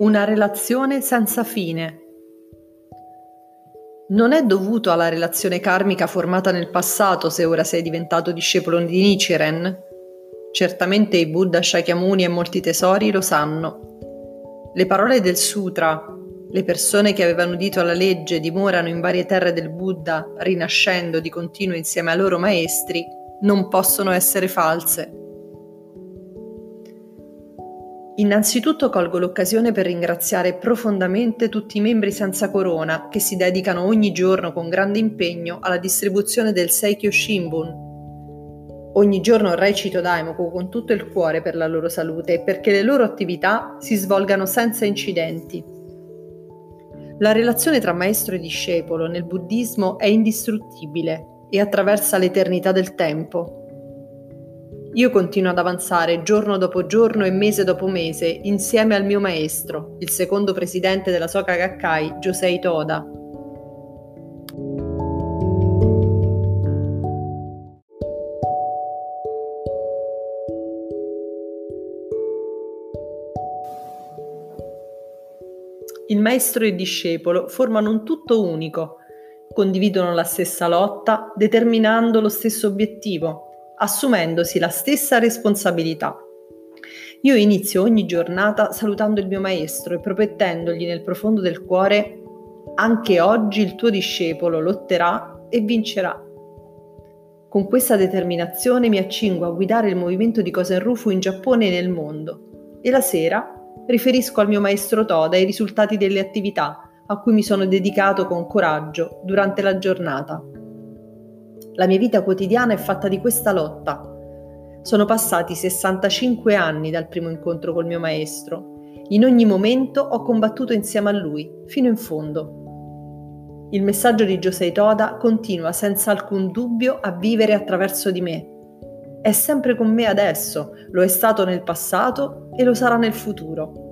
Una relazione senza fine. Non è dovuto alla relazione karmica formata nel passato se ora sei diventato discepolo di Nichiren? Certamente i Buddha Shakyamuni e molti tesori lo sanno. Le parole del sutra, le persone che avevano udito alla legge dimorano in varie terre del Buddha, rinascendo di continuo insieme ai loro maestri, non possono essere false. Innanzitutto colgo l'occasione per ringraziare profondamente tutti i membri senza corona che si dedicano ogni giorno con grande impegno alla distribuzione del Seikyo Shimbun. Ogni giorno recito Daimoku con tutto il cuore per la loro salute e perché le loro attività si svolgano senza incidenti. La relazione tra maestro e discepolo nel buddismo è indistruttibile e attraversa l'eternità del tempo. Io continuo ad avanzare giorno dopo giorno e mese dopo mese insieme al mio maestro, il secondo presidente della Soka Gakkai, Josei Toda. Il maestro e il discepolo formano un tutto unico, condividono la stessa lotta, determinando lo stesso obiettivo, assumendosi la stessa responsabilità. Io inizio ogni giornata salutando il mio maestro e promettendogli nel profondo del cuore anche oggi il tuo discepolo lotterà e vincerà. Con questa determinazione mi accingo a guidare il movimento di Kosen-Rufu in Giappone e nel mondo e la sera riferisco al mio maestro Toda i risultati delle attività a cui mi sono dedicato con coraggio durante la giornata. La mia vita quotidiana è fatta di questa lotta. Sono passati 65 anni dal primo incontro col mio maestro. In ogni momento ho combattuto insieme a lui, fino in fondo. Il messaggio di Josei Toda continua senza alcun dubbio a vivere attraverso di me. È sempre con me adesso, lo è stato nel passato e lo sarà nel futuro.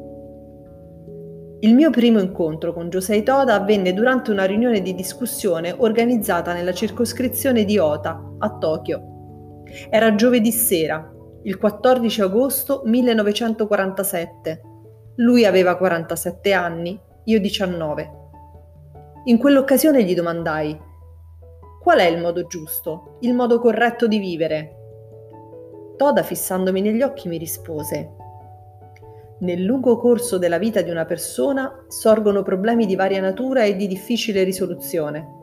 Il mio primo incontro con Josei Toda avvenne durante una riunione di discussione organizzata nella circoscrizione di Ota, a Tokyo. Era giovedì sera, il 14 agosto 1947. Lui aveva 47 anni, io 19. In quell'occasione gli domandai: Qual è il modo giusto, il modo corretto di vivere? Toda, fissandomi negli occhi, mi rispose: nel lungo corso della vita di una persona sorgono problemi di varia natura e di difficile risoluzione.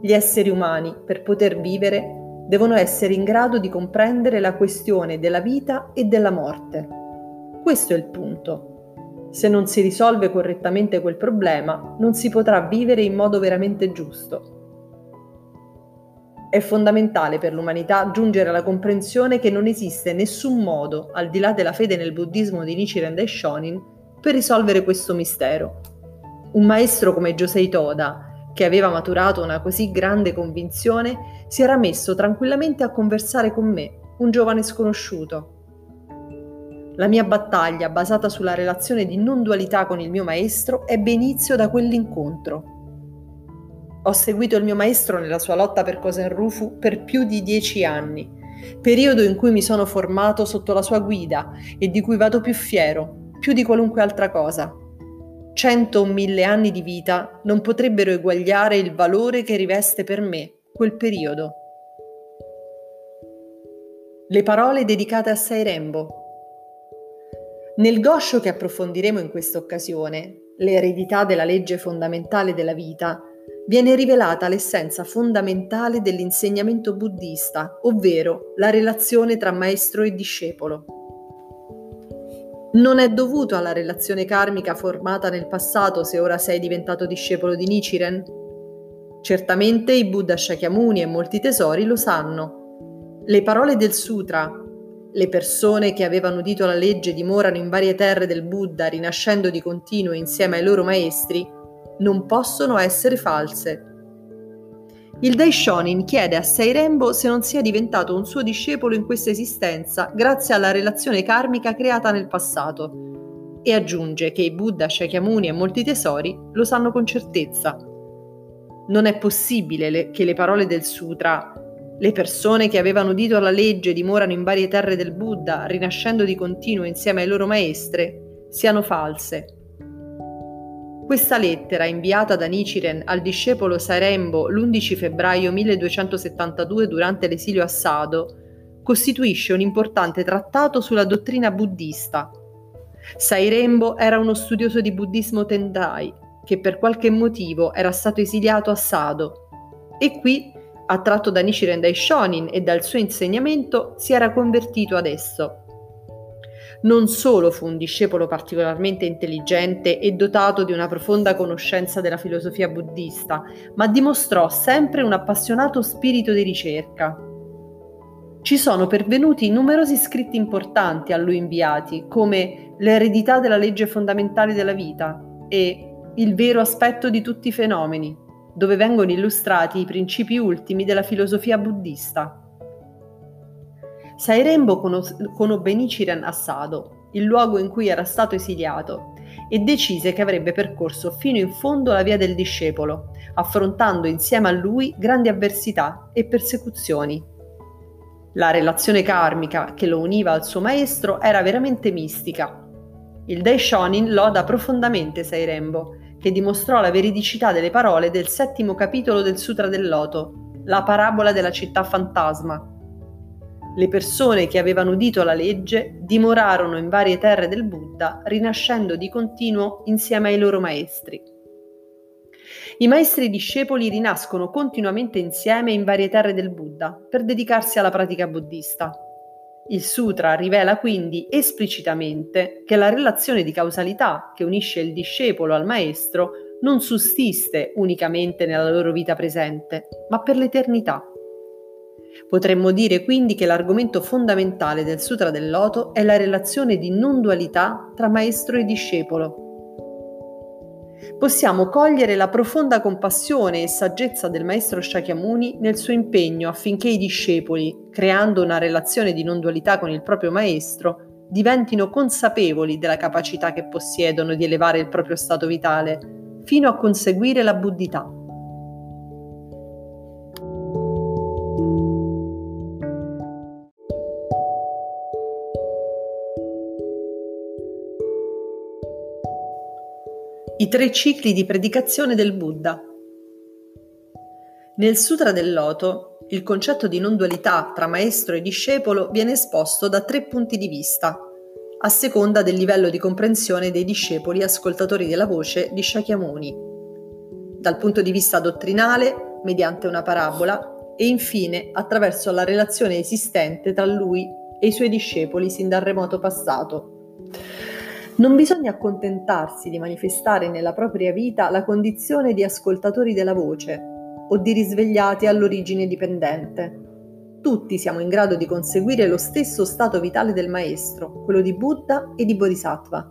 Gli esseri umani, per poter vivere, devono essere in grado di comprendere la questione della vita e della morte. Questo è il punto. Se non si risolve correttamente quel problema, non si potrà vivere in modo veramente giusto. È fondamentale per l'umanità giungere alla comprensione che non esiste nessun modo, al di là della fede nel buddismo di Nichiren Daishonin, per risolvere questo mistero. Un maestro come Josei Toda, che aveva maturato una così grande convinzione, si era messo tranquillamente a conversare con me, un giovane sconosciuto. La mia battaglia, basata sulla relazione di non dualità con il mio maestro, ebbe inizio da quell'incontro. Ho seguito il mio maestro nella sua lotta per Kosen-Rufu per più di dieci anni, periodo in cui mi sono formato sotto la sua guida e di cui vado più fiero, più di qualunque altra cosa. Cento o mille anni di vita non potrebbero eguagliare il valore che riveste per me quel periodo. Le parole dedicate a Sairembo. Nel goscio che approfondiremo in questa occasione, l'eredità della legge fondamentale della vita, viene rivelata l'essenza fondamentale dell'insegnamento buddista, ovvero la relazione tra maestro e discepolo. Non è dovuto alla relazione karmica formata nel passato se ora sei diventato discepolo di Nichiren? Certamente i Buddha Shakyamuni e molti tesori lo sanno. Le parole del sutra, le persone che avevano udito la legge dimorano in varie terre del Buddha, rinascendo di continuo insieme ai loro maestri, non possono essere false. Il Daishonin chiede a Seirembo se non sia diventato un suo discepolo in questa esistenza grazie alla relazione karmica creata nel passato e aggiunge che i Buddha, Shakyamuni e molti tesori lo sanno con certezza. Non è possibile le, che le parole del sutra le persone che avevano udito la legge dimorano in varie terre del Buddha, rinascendo di continuo insieme ai loro maestre, siano false Questa lettera, inviata da Nichiren al discepolo Sairembo l'11 febbraio 1272 durante l'esilio a Sado, costituisce un importante trattato sulla dottrina buddista. Sairembo era uno studioso di buddismo Tendai che per qualche motivo era stato esiliato a Sado e qui, attratto da Nichiren Daishonin e dal suo insegnamento, si era convertito ad esso. Non solo fu un discepolo particolarmente intelligente e dotato di una profonda conoscenza della filosofia buddista, ma dimostrò sempre un appassionato spirito di ricerca. Ci sono pervenuti numerosi scritti importanti a lui inviati, come L'eredità della legge fondamentale della vita e Il vero aspetto di tutti i fenomeni, dove vengono illustrati i principi ultimi della filosofia buddista. Sairembo conobbe Nichiren a Sado, il luogo in cui era stato esiliato, e decise che avrebbe percorso fino in fondo la via del discepolo, affrontando insieme a lui grandi avversità e persecuzioni. La relazione karmica che lo univa al suo maestro era veramente mistica. Il Daishonin loda profondamente Sairembo, che dimostrò la veridicità delle parole del settimo capitolo del Sutra del Loto, la parabola della città fantasma. Le persone che avevano udito la legge dimorarono in varie terre del Buddha, rinascendo di continuo insieme ai loro maestri. I maestri discepoli rinascono continuamente insieme in varie terre del Buddha per dedicarsi alla pratica buddista. Il sutra rivela quindi esplicitamente che la relazione di causalità che unisce il discepolo al maestro non sussiste unicamente nella loro vita presente, ma per l'eternità. Potremmo dire quindi che l'argomento fondamentale del Sutra del Loto è la relazione di non dualità tra maestro e discepolo, possiamo cogliere la profonda compassione e saggezza del maestro Shakyamuni nel suo impegno affinché i discepoli, creando una relazione di non dualità con il proprio maestro, diventino consapevoli della capacità che possiedono di elevare il proprio stato vitale, fino a conseguire la buddhità. I tre cicli di predicazione del Buddha. Nel Sutra del Loto, il concetto di non dualità tra maestro e discepolo viene esposto da tre punti di vista, a seconda del livello di comprensione dei discepoli ascoltatori della voce di Shakyamuni. Dal punto di vista dottrinale, mediante una parabola, e infine attraverso la relazione esistente tra lui e i suoi discepoli sin dal remoto passato. Non bisogna accontentarsi di manifestare nella propria vita la condizione di ascoltatori della voce o di risvegliati all'origine dipendente. Tutti siamo in grado di conseguire lo stesso stato vitale del Maestro, quello di Buddha e di Bodhisattva.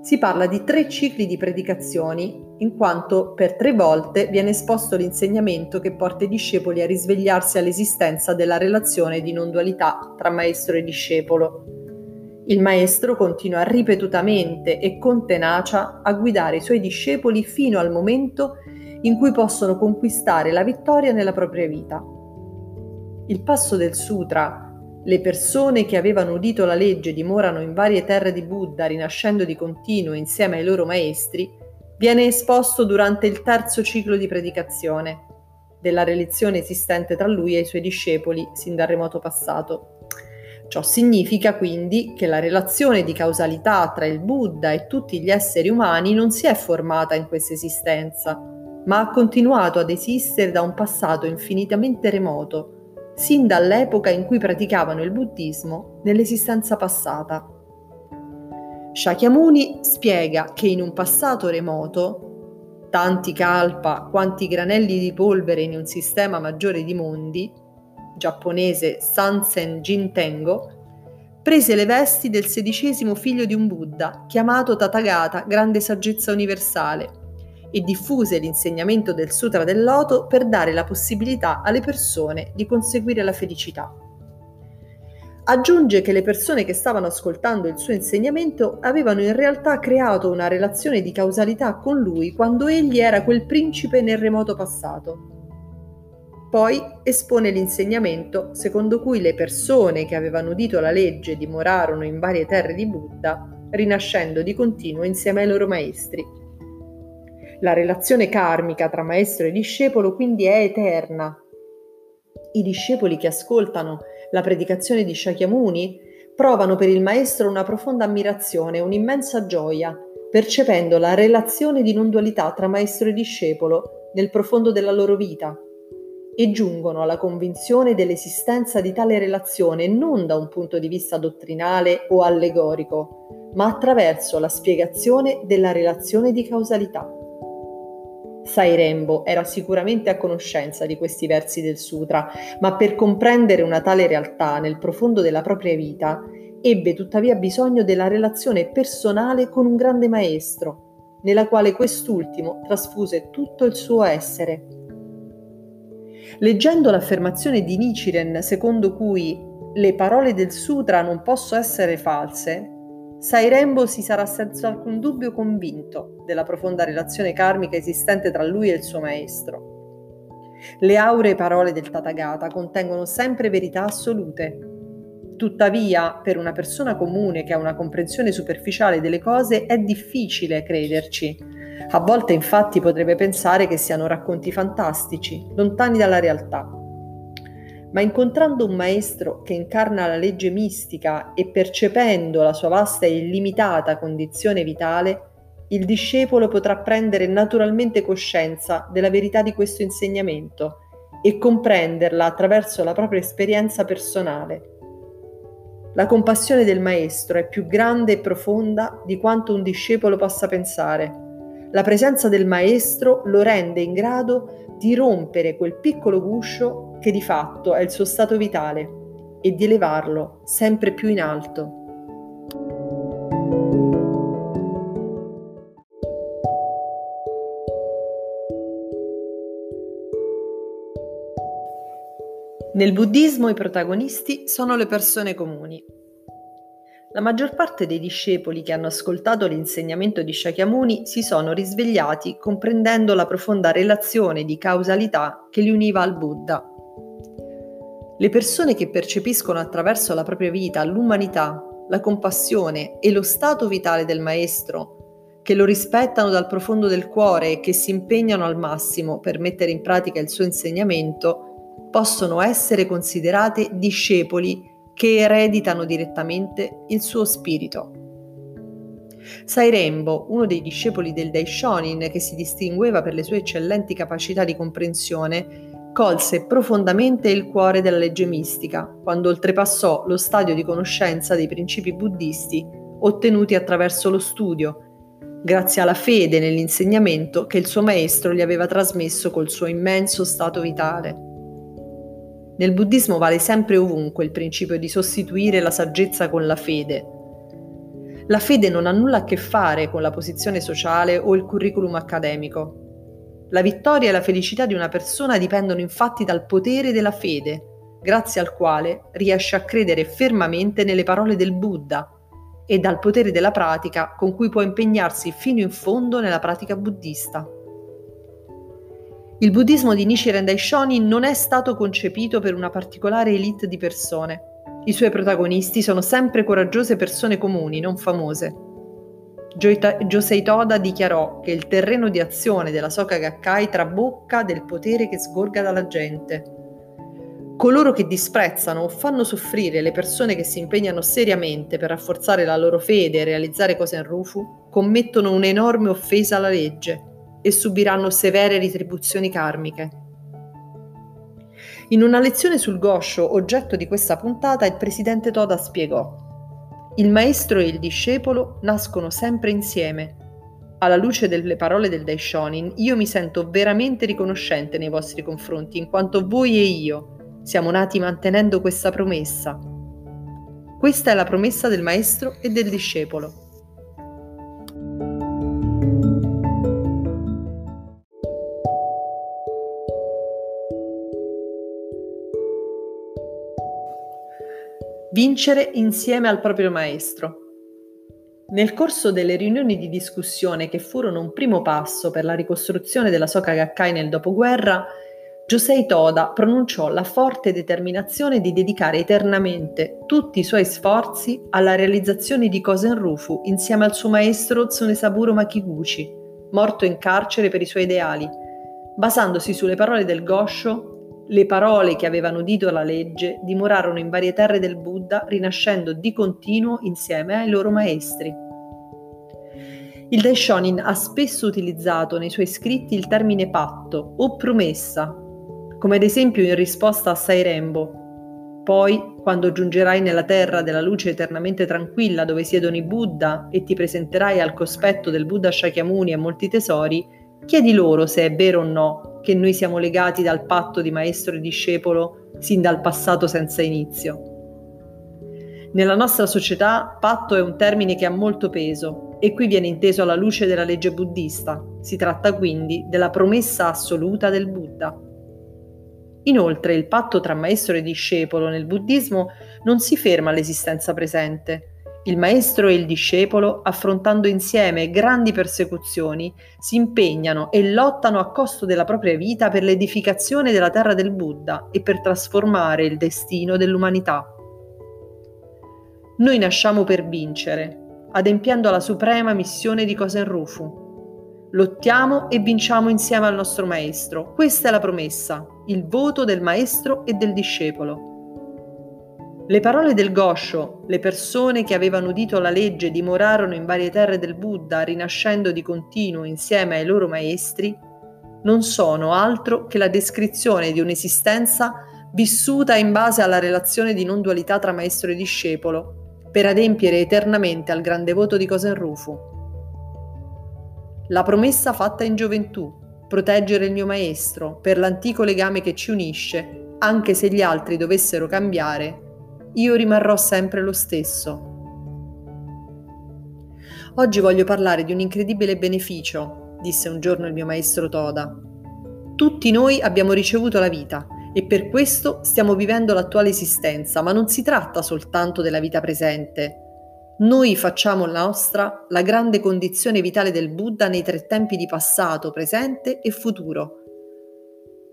Si parla di tre cicli di predicazioni, in quanto per tre volte viene esposto l'insegnamento che porta i discepoli a risvegliarsi all'esistenza della relazione di non dualità tra maestro e discepolo. Il maestro continua ripetutamente e con tenacia a guidare i suoi discepoli fino al momento in cui possono conquistare la vittoria nella propria vita. Il passo del sutra, le persone che avevano udito la legge dimorano in varie terre di Buddha, rinascendo di continuo insieme ai loro maestri, viene esposto durante il terzo ciclo di predicazione della relazione esistente tra lui e i suoi discepoli sin dal remoto passato. Ciò significa quindi che la relazione di causalità tra il Buddha e tutti gli esseri umani non si è formata in questa esistenza, ma ha continuato ad esistere da un passato infinitamente remoto, sin dall'epoca in cui praticavano il buddismo nell'esistenza passata. Shakyamuni spiega che in un passato remoto, tanti kalpa quanti granelli di polvere in un sistema maggiore di mondi, giapponese Sansen Jintengo, prese le vesti del sedicesimo figlio di un Buddha, chiamato Tathagata, grande saggezza universale, e diffuse l'insegnamento del Sutra del Loto per dare la possibilità alle persone di conseguire la felicità. Aggiunge che le persone che stavano ascoltando il suo insegnamento avevano in realtà creato una relazione di causalità con lui quando egli era quel principe nel remoto passato. Poi espone l'insegnamento secondo cui le persone che avevano udito la legge dimorarono in varie terre di Buddha, rinascendo di continuo insieme ai loro maestri. La relazione karmica tra maestro e discepolo quindi è eterna. I discepoli che ascoltano la predicazione di Shakyamuni provano per il maestro una profonda ammirazione, un'immensa gioia, percependo la relazione di non dualità tra maestro e discepolo nel profondo della loro vita e giungono alla convinzione dell'esistenza di tale relazione non da un punto di vista dottrinale o allegorico, ma attraverso la spiegazione della relazione di causalità. Sai Rembo era sicuramente a conoscenza di questi versi del sutra, ma per comprendere una tale realtà nel profondo della propria vita, ebbe tuttavia bisogno della relazione personale con un grande maestro, nella quale quest'ultimo trasfuse tutto il suo essere Leggendo l'affermazione di Nichiren secondo cui le parole del sutra non possono essere false, Sairembo si sarà senza alcun dubbio convinto della profonda relazione karmica esistente tra lui e il suo maestro. Le auree parole del Tathagata contengono sempre verità assolute. Tuttavia, per una persona comune che ha una comprensione superficiale delle cose è difficile crederci, a volte infatti potrebbe pensare che siano racconti fantastici, lontani dalla realtà. Ma incontrando un maestro che incarna la legge mistica e percependo la sua vasta e illimitata condizione vitale, il discepolo potrà prendere naturalmente coscienza della verità di questo insegnamento e comprenderla attraverso la propria esperienza personale. La compassione del maestro è più grande e profonda di quanto un discepolo possa pensare la presenza del maestro lo rende in grado di rompere quel piccolo guscio che di fatto è il suo stato vitale e di elevarlo sempre più in alto. Nel buddismo i protagonisti sono le persone comuni, la maggior parte dei discepoli che hanno ascoltato l'insegnamento di Shakyamuni si sono risvegliati comprendendo la profonda relazione di causalità che li univa al Buddha. Le persone che percepiscono attraverso la propria vita l'umanità, la compassione e lo stato vitale del Maestro, che lo rispettano dal profondo del cuore e che si impegnano al massimo per mettere in pratica il suo insegnamento, possono essere considerate discepoli che ereditano direttamente il suo spirito. Sairembo, uno dei discepoli del Daishonin che si distingueva per le sue eccellenti capacità di comprensione, colse profondamente il cuore della legge mistica quando oltrepassò lo stadio di conoscenza dei principi buddisti ottenuti attraverso lo studio, grazie alla fede nell'insegnamento che il suo maestro gli aveva trasmesso col suo immenso stato vitale. Nel buddismo vale sempre ovunque il principio di sostituire la saggezza con la fede. La fede non ha nulla a che fare con la posizione sociale o il curriculum accademico. La vittoria e la felicità di una persona dipendono infatti dal potere della fede, grazie al quale riesce a credere fermamente nelle parole del Buddha e dal potere della pratica con cui può impegnarsi fino in fondo nella pratica buddista. Il buddismo di Nichiren Daishonin non è stato concepito per una particolare elite di persone. I suoi protagonisti sono sempre coraggiose persone comuni, non famose. Josei Toda dichiarò che il terreno di azione della Soka Gakkai trabocca del potere che sgorga dalla gente. Coloro che disprezzano o fanno soffrire le persone che si impegnano seriamente per rafforzare la loro fede e realizzare cose in Rufu commettono un'enorme offesa alla legge e subiranno severe ritribuzioni karmiche. In una lezione sul Gosho, oggetto di questa puntata, il presidente Toda spiegò: Il maestro e il discepolo nascono sempre insieme. Alla luce delle parole del Daishonin, io mi sento veramente riconoscente nei vostri confronti, in quanto voi e io siamo nati mantenendo questa promessa. Questa è la promessa del maestro e del discepolo. Vincere insieme al proprio maestro. Nel corso delle riunioni di discussione che furono un primo passo per la ricostruzione della Soka Gakkai nel dopoguerra, Josei Toda pronunciò la forte determinazione di dedicare eternamente tutti i suoi sforzi alla realizzazione di Kosen Rufu insieme al suo maestro Tsunesaburo Makiguchi, morto in carcere per i suoi ideali, basandosi sulle parole del Gosho, le parole che avevano udito la legge dimorarono in varie terre del Buddha, rinascendo di continuo insieme ai loro maestri. Il Daishonin ha spesso utilizzato nei suoi scritti il termine patto o promessa, come ad esempio in risposta a Sairembo, poi, quando giungerai nella terra della luce eternamente tranquilla dove siedono i Buddha e ti presenterai al cospetto del Buddha Shakyamuni e molti tesori, chiedi loro se è vero o no che noi siamo legati dal patto di maestro e discepolo sin dal passato senza inizio. Nella nostra società patto è un termine che ha molto peso e qui viene inteso alla luce della legge buddista. Si tratta quindi della promessa assoluta del Buddha. Inoltre il patto tra maestro e discepolo nel buddismo non si ferma all'esistenza presente. Il maestro e il discepolo, affrontando insieme grandi persecuzioni, si impegnano e lottano a costo della propria vita per l'edificazione della terra del Buddha e per trasformare il destino dell'umanità. Noi nasciamo per vincere, adempiendo alla suprema missione di Kosen Rufu, Lottiamo e vinciamo insieme al nostro Maestro. Questa è la promessa, il voto del Maestro e del discepolo. Le parole del Gosho, le persone che avevano udito la legge dimorarono in varie terre del Buddha, rinascendo di continuo insieme ai loro maestri, non sono altro che la descrizione di un'esistenza vissuta in base alla relazione di non dualità tra maestro e discepolo, per adempiere eternamente al grande voto di Kosen Rufu. La promessa fatta in gioventù, proteggere il mio maestro per l'antico legame che ci unisce, anche se gli altri dovessero cambiare, io rimarrò sempre lo stesso. Oggi voglio parlare di un incredibile beneficio, disse un giorno il mio maestro Toda. Tutti noi abbiamo ricevuto la vita e per questo stiamo vivendo l'attuale esistenza, ma non si tratta soltanto della vita presente, noi facciamo nostra la grande condizione vitale del Buddha nei tre tempi di passato, presente e futuro.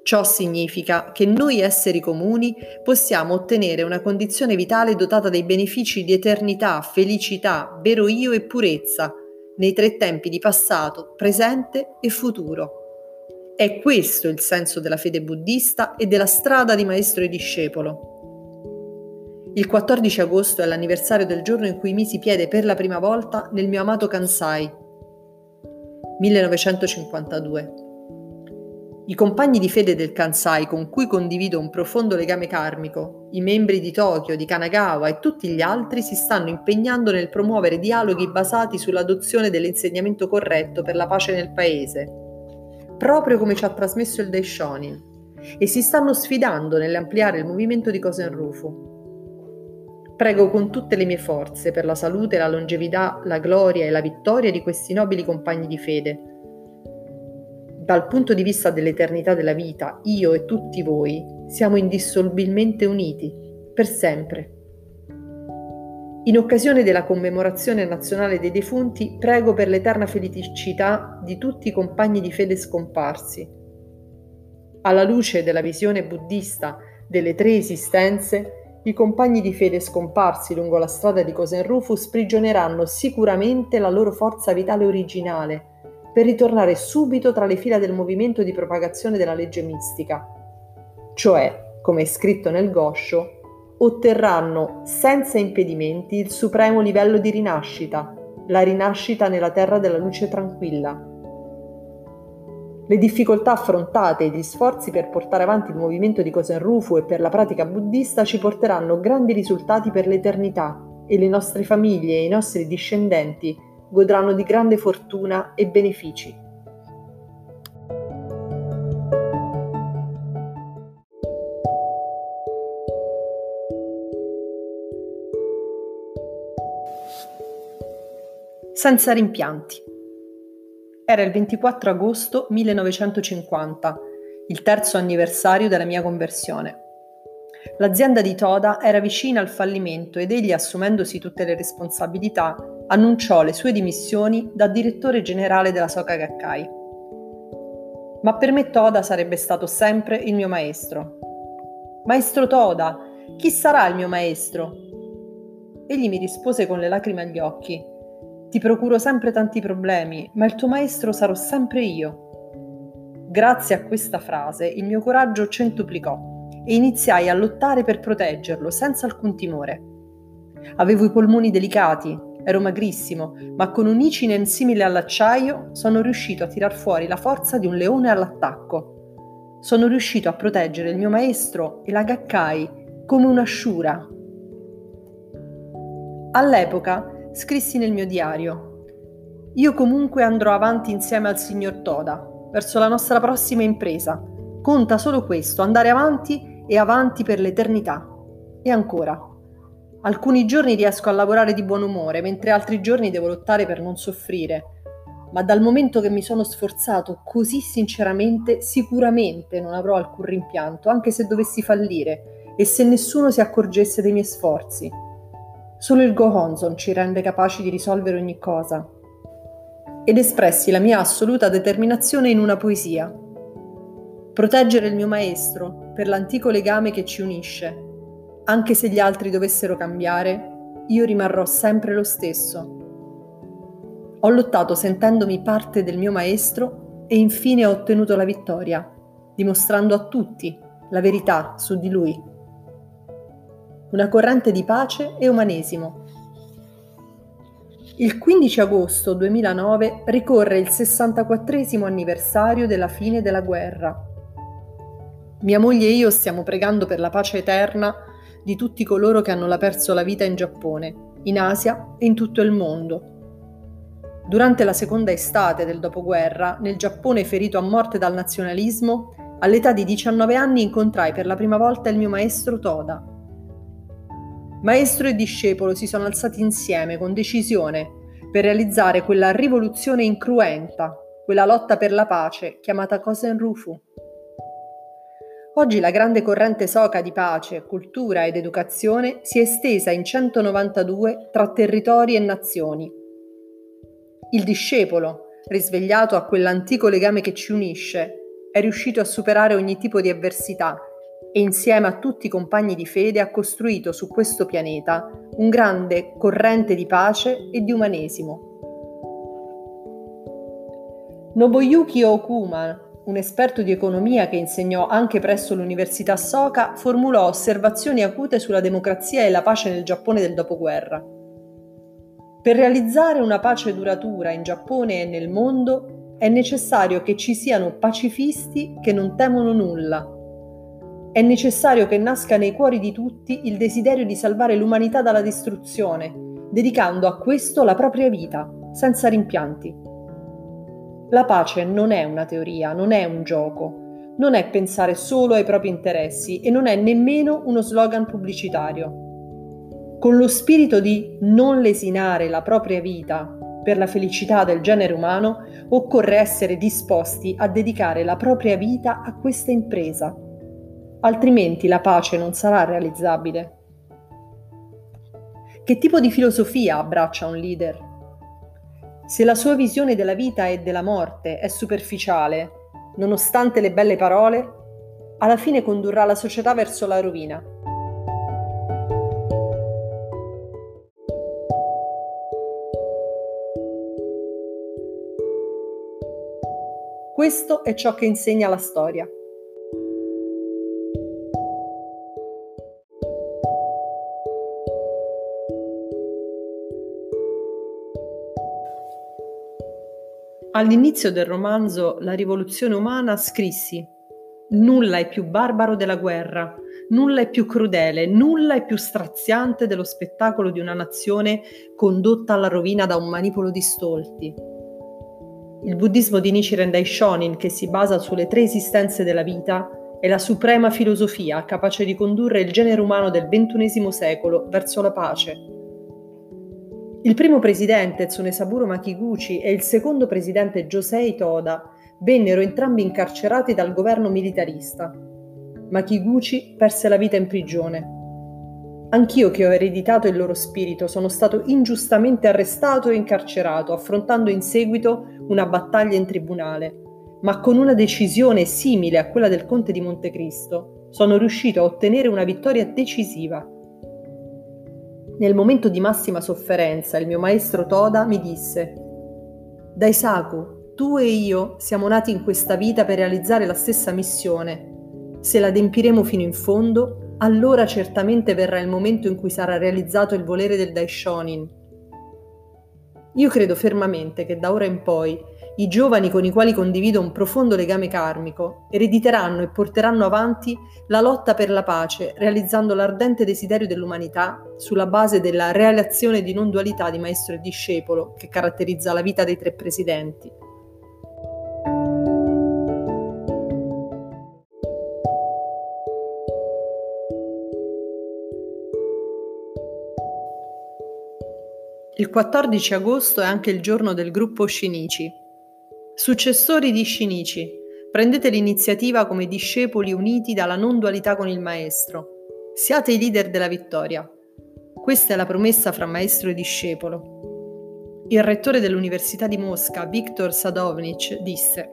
Ciò significa che noi esseri comuni possiamo ottenere una condizione vitale dotata dei benefici di eternità, felicità, vero io e purezza nei tre tempi di passato, presente e futuro. È questo il senso della fede buddista e della strada di maestro e discepolo. Il 14 agosto è l'anniversario del giorno in cui misi piede per la prima volta nel mio amato Kansai, 1952. I compagni di fede del Kansai con cui condivido un profondo legame karmico, i membri di Tokyo, di Kanagawa e tutti gli altri si stanno impegnando nel promuovere dialoghi basati sull'adozione dell'insegnamento corretto per la pace nel paese, proprio come ci ha trasmesso il Daishonin, e si stanno sfidando nell'ampliare il movimento di Kosen Rufu. Prego con tutte le mie forze per la salute, la longevità, la gloria e la vittoria di questi nobili compagni di fede. Dal punto di vista dell'eternità della vita, io e tutti voi siamo indissolubilmente uniti, per sempre. In occasione della commemorazione nazionale dei defunti, prego per l'eterna felicità di tutti i compagni di fede scomparsi. Alla luce della visione buddista delle tre esistenze, i compagni di fede scomparsi lungo la strada di Cosenrufu sprigioneranno sicuramente la loro forza vitale originale per ritornare subito tra le fila del movimento di propagazione della legge mistica. Cioè, come è scritto nel Gosho, otterranno senza impedimenti il supremo livello di rinascita, la rinascita nella terra della luce tranquilla. Le difficoltà affrontate e gli sforzi per portare avanti il movimento di Kosen-Rufu e per la pratica buddista ci porteranno grandi risultati per l'eternità e le nostre famiglie e i nostri discendenti godranno di grande fortuna e benefici. Senza rimpianti. Era il 24 agosto 1950, il terzo anniversario della mia conversione. L'azienda di Toda era vicina al fallimento ed egli, assumendosi tutte le responsabilità, annunciò le sue dimissioni da direttore generale della Soka Gakkai. Ma per me Toda sarebbe stato sempre il mio maestro. Maestro Toda, chi sarà il mio maestro? Egli mi rispose con le lacrime agli occhi. Ti procuro sempre tanti problemi, ma il tuo maestro sarò sempre io. Grazie a questa frase il mio coraggio centuplicò e iniziai a lottare per proteggerlo senza alcun timore. Avevo i polmoni delicati, ero magrissimo, ma con un'icine simile all'acciaio sono riuscito a tirar fuori la forza di un leone all'attacco. Sono riuscito a proteggere il mio maestro e la gaccai come un'asciura. All'epoca scrissi nel mio diario io comunque andrò avanti insieme al signor Toda, verso la nostra prossima impresa. Conta solo questo, andare avanti e avanti per l'eternità. E ancora, Alcuni giorni riesco a lavorare di buon umore, mentre altri giorni devo lottare per non soffrire. Ma dal momento che mi sono sforzato così sinceramente, sicuramente non avrò alcun rimpianto, anche se dovessi fallire e se nessuno si accorgesse dei miei sforzi. Solo il Gohonzon ci rende capaci di risolvere ogni cosa. Ed espressi la mia assoluta determinazione in una poesia. Proteggere il mio maestro per l'antico legame che ci unisce anche se gli altri dovessero cambiare, io rimarrò sempre lo stesso. Ho lottato sentendomi parte del mio maestro e infine ho ottenuto la vittoria, dimostrando a tutti la verità su di lui. Una corrente di pace e umanesimo. Il 15 agosto 2009 ricorre il 64 anniversario della fine della guerra. Mia moglie e io stiamo pregando per la pace eterna di tutti coloro che hanno perso la vita in Giappone, in Asia e in tutto il mondo. Durante la seconda estate del dopoguerra, nel Giappone ferito a morte dal nazionalismo, all'età di 19 anni incontrai per la prima volta il mio maestro Toda. Maestro e discepolo si sono alzati insieme con decisione per realizzare quella rivoluzione incruenta, quella lotta per la pace chiamata Kosen Rufu. Oggi la grande corrente soca di pace, cultura ed educazione si è estesa in 192 tra territori e nazioni. Il discepolo, risvegliato a quell'antico legame che ci unisce, è riuscito a superare ogni tipo di avversità e insieme a tutti i compagni di fede ha costruito su questo pianeta un grande corrente di pace e di umanesimo. Nobuyuki Okuma, un esperto di economia che insegnò anche presso l'Università Soka, formulò osservazioni acute sulla democrazia e la pace nel Giappone del dopoguerra. Per realizzare una pace duratura in Giappone e nel mondo è necessario che ci siano pacifisti che non temono nulla. È necessario che nasca nei cuori di tutti il desiderio di salvare l'umanità dalla distruzione, dedicando a questo la propria vita, senza rimpianti. La pace non è una teoria, non è un gioco, non è pensare solo ai propri interessi e non è nemmeno uno slogan pubblicitario. Con lo spirito di non lesinare la propria vita per la felicità del genere umano, occorre essere disposti a dedicare la propria vita a questa impresa, altrimenti la pace non sarà realizzabile. Che tipo di filosofia abbraccia un leader? Se la sua visione della vita e della morte è superficiale, nonostante le belle parole, alla fine condurrà la società verso la rovina. Questo è ciò che insegna la storia. All'inizio del romanzo La rivoluzione umana scrissi Nulla è più barbaro della guerra, nulla è più crudele, nulla è più straziante dello spettacolo di una nazione condotta alla rovina da un manipolo di stolti. Il buddismo di Nichiren Daishonin, che si basa sulle tre esistenze della vita, è la suprema filosofia capace di condurre il genere umano del XXI secolo verso la pace, il primo presidente Tsunesaburo Makiguchi e il secondo presidente Josei Toda vennero entrambi incarcerati dal governo militarista. Makiguchi perse la vita in prigione. Anch'io che ho ereditato il loro spirito sono stato ingiustamente arrestato e incarcerato, affrontando in seguito una battaglia in tribunale, ma con una decisione simile a quella del conte di Montecristo sono riuscito a ottenere una vittoria decisiva Nel momento di massima sofferenza, il mio maestro Toda mi disse: Daisaku, tu e io siamo nati in questa vita per realizzare la stessa missione. Se la adempiremo fino in fondo, allora certamente verrà il momento in cui sarà realizzato il volere del Daishonin. Io credo fermamente che da ora in poi i giovani con i quali condivido un profondo legame karmico erediteranno e porteranno avanti la lotta per la pace, realizzando l'ardente desiderio dell'umanità sulla base della relazione di non dualità di maestro e discepolo che caratterizza la vita dei tre presidenti. Il 14 agosto è anche il giorno del gruppo Shinichi, Successori di Shinichi, prendete l'iniziativa come discepoli uniti dalla non dualità con il Maestro. Siate i leader della vittoria. Questa è la promessa fra Maestro e discepolo. Il rettore dell'Università di Mosca, Viktor Sadovnic, disse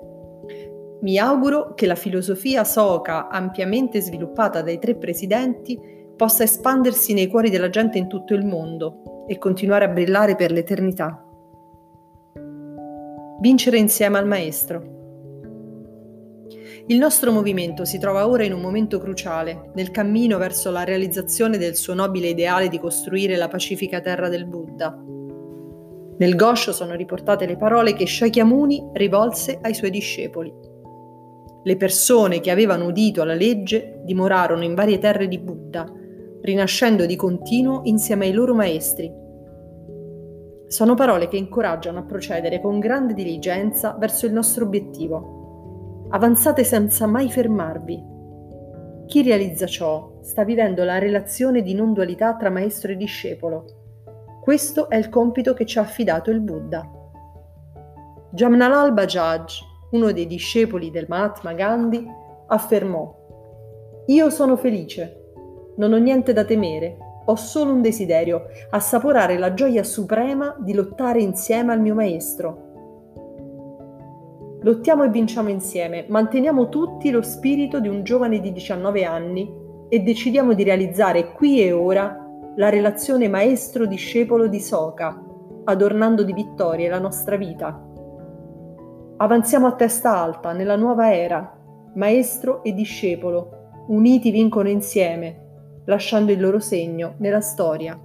Mi auguro che la filosofia Soka, ampiamente sviluppata dai tre presidenti, possa espandersi nei cuori della gente in tutto il mondo e continuare a brillare per l'eternità. Vincere insieme al Maestro. Il nostro movimento si trova ora in un momento cruciale, nel cammino verso la realizzazione del suo nobile ideale di costruire la pacifica terra del Buddha. Nel Gosho sono riportate le parole che Shakyamuni rivolse ai suoi discepoli. Le persone che avevano udito alla legge dimorarono in varie terre di Buddha, rinascendo di continuo insieme ai loro maestri sono parole che incoraggiano a procedere con grande diligenza verso il nostro obiettivo. Avanzate senza mai fermarvi. Chi realizza ciò sta vivendo la relazione di non dualità tra maestro e discepolo. Questo è il compito che ci ha affidato il Buddha. Jamnalal Bajaj, uno dei discepoli del Mahatma Gandhi, affermò Io sono felice, non ho niente da temere, ho solo un desiderio, assaporare la gioia suprema di lottare insieme al mio maestro. Lottiamo e vinciamo insieme, manteniamo tutti lo spirito di un giovane di 19 anni e decidiamo di realizzare qui e ora la relazione maestro-discepolo di Soka, adornando di vittorie la nostra vita. Avanziamo a testa alta nella nuova era, maestro e discepolo, uniti vincono insieme lasciando il loro segno nella storia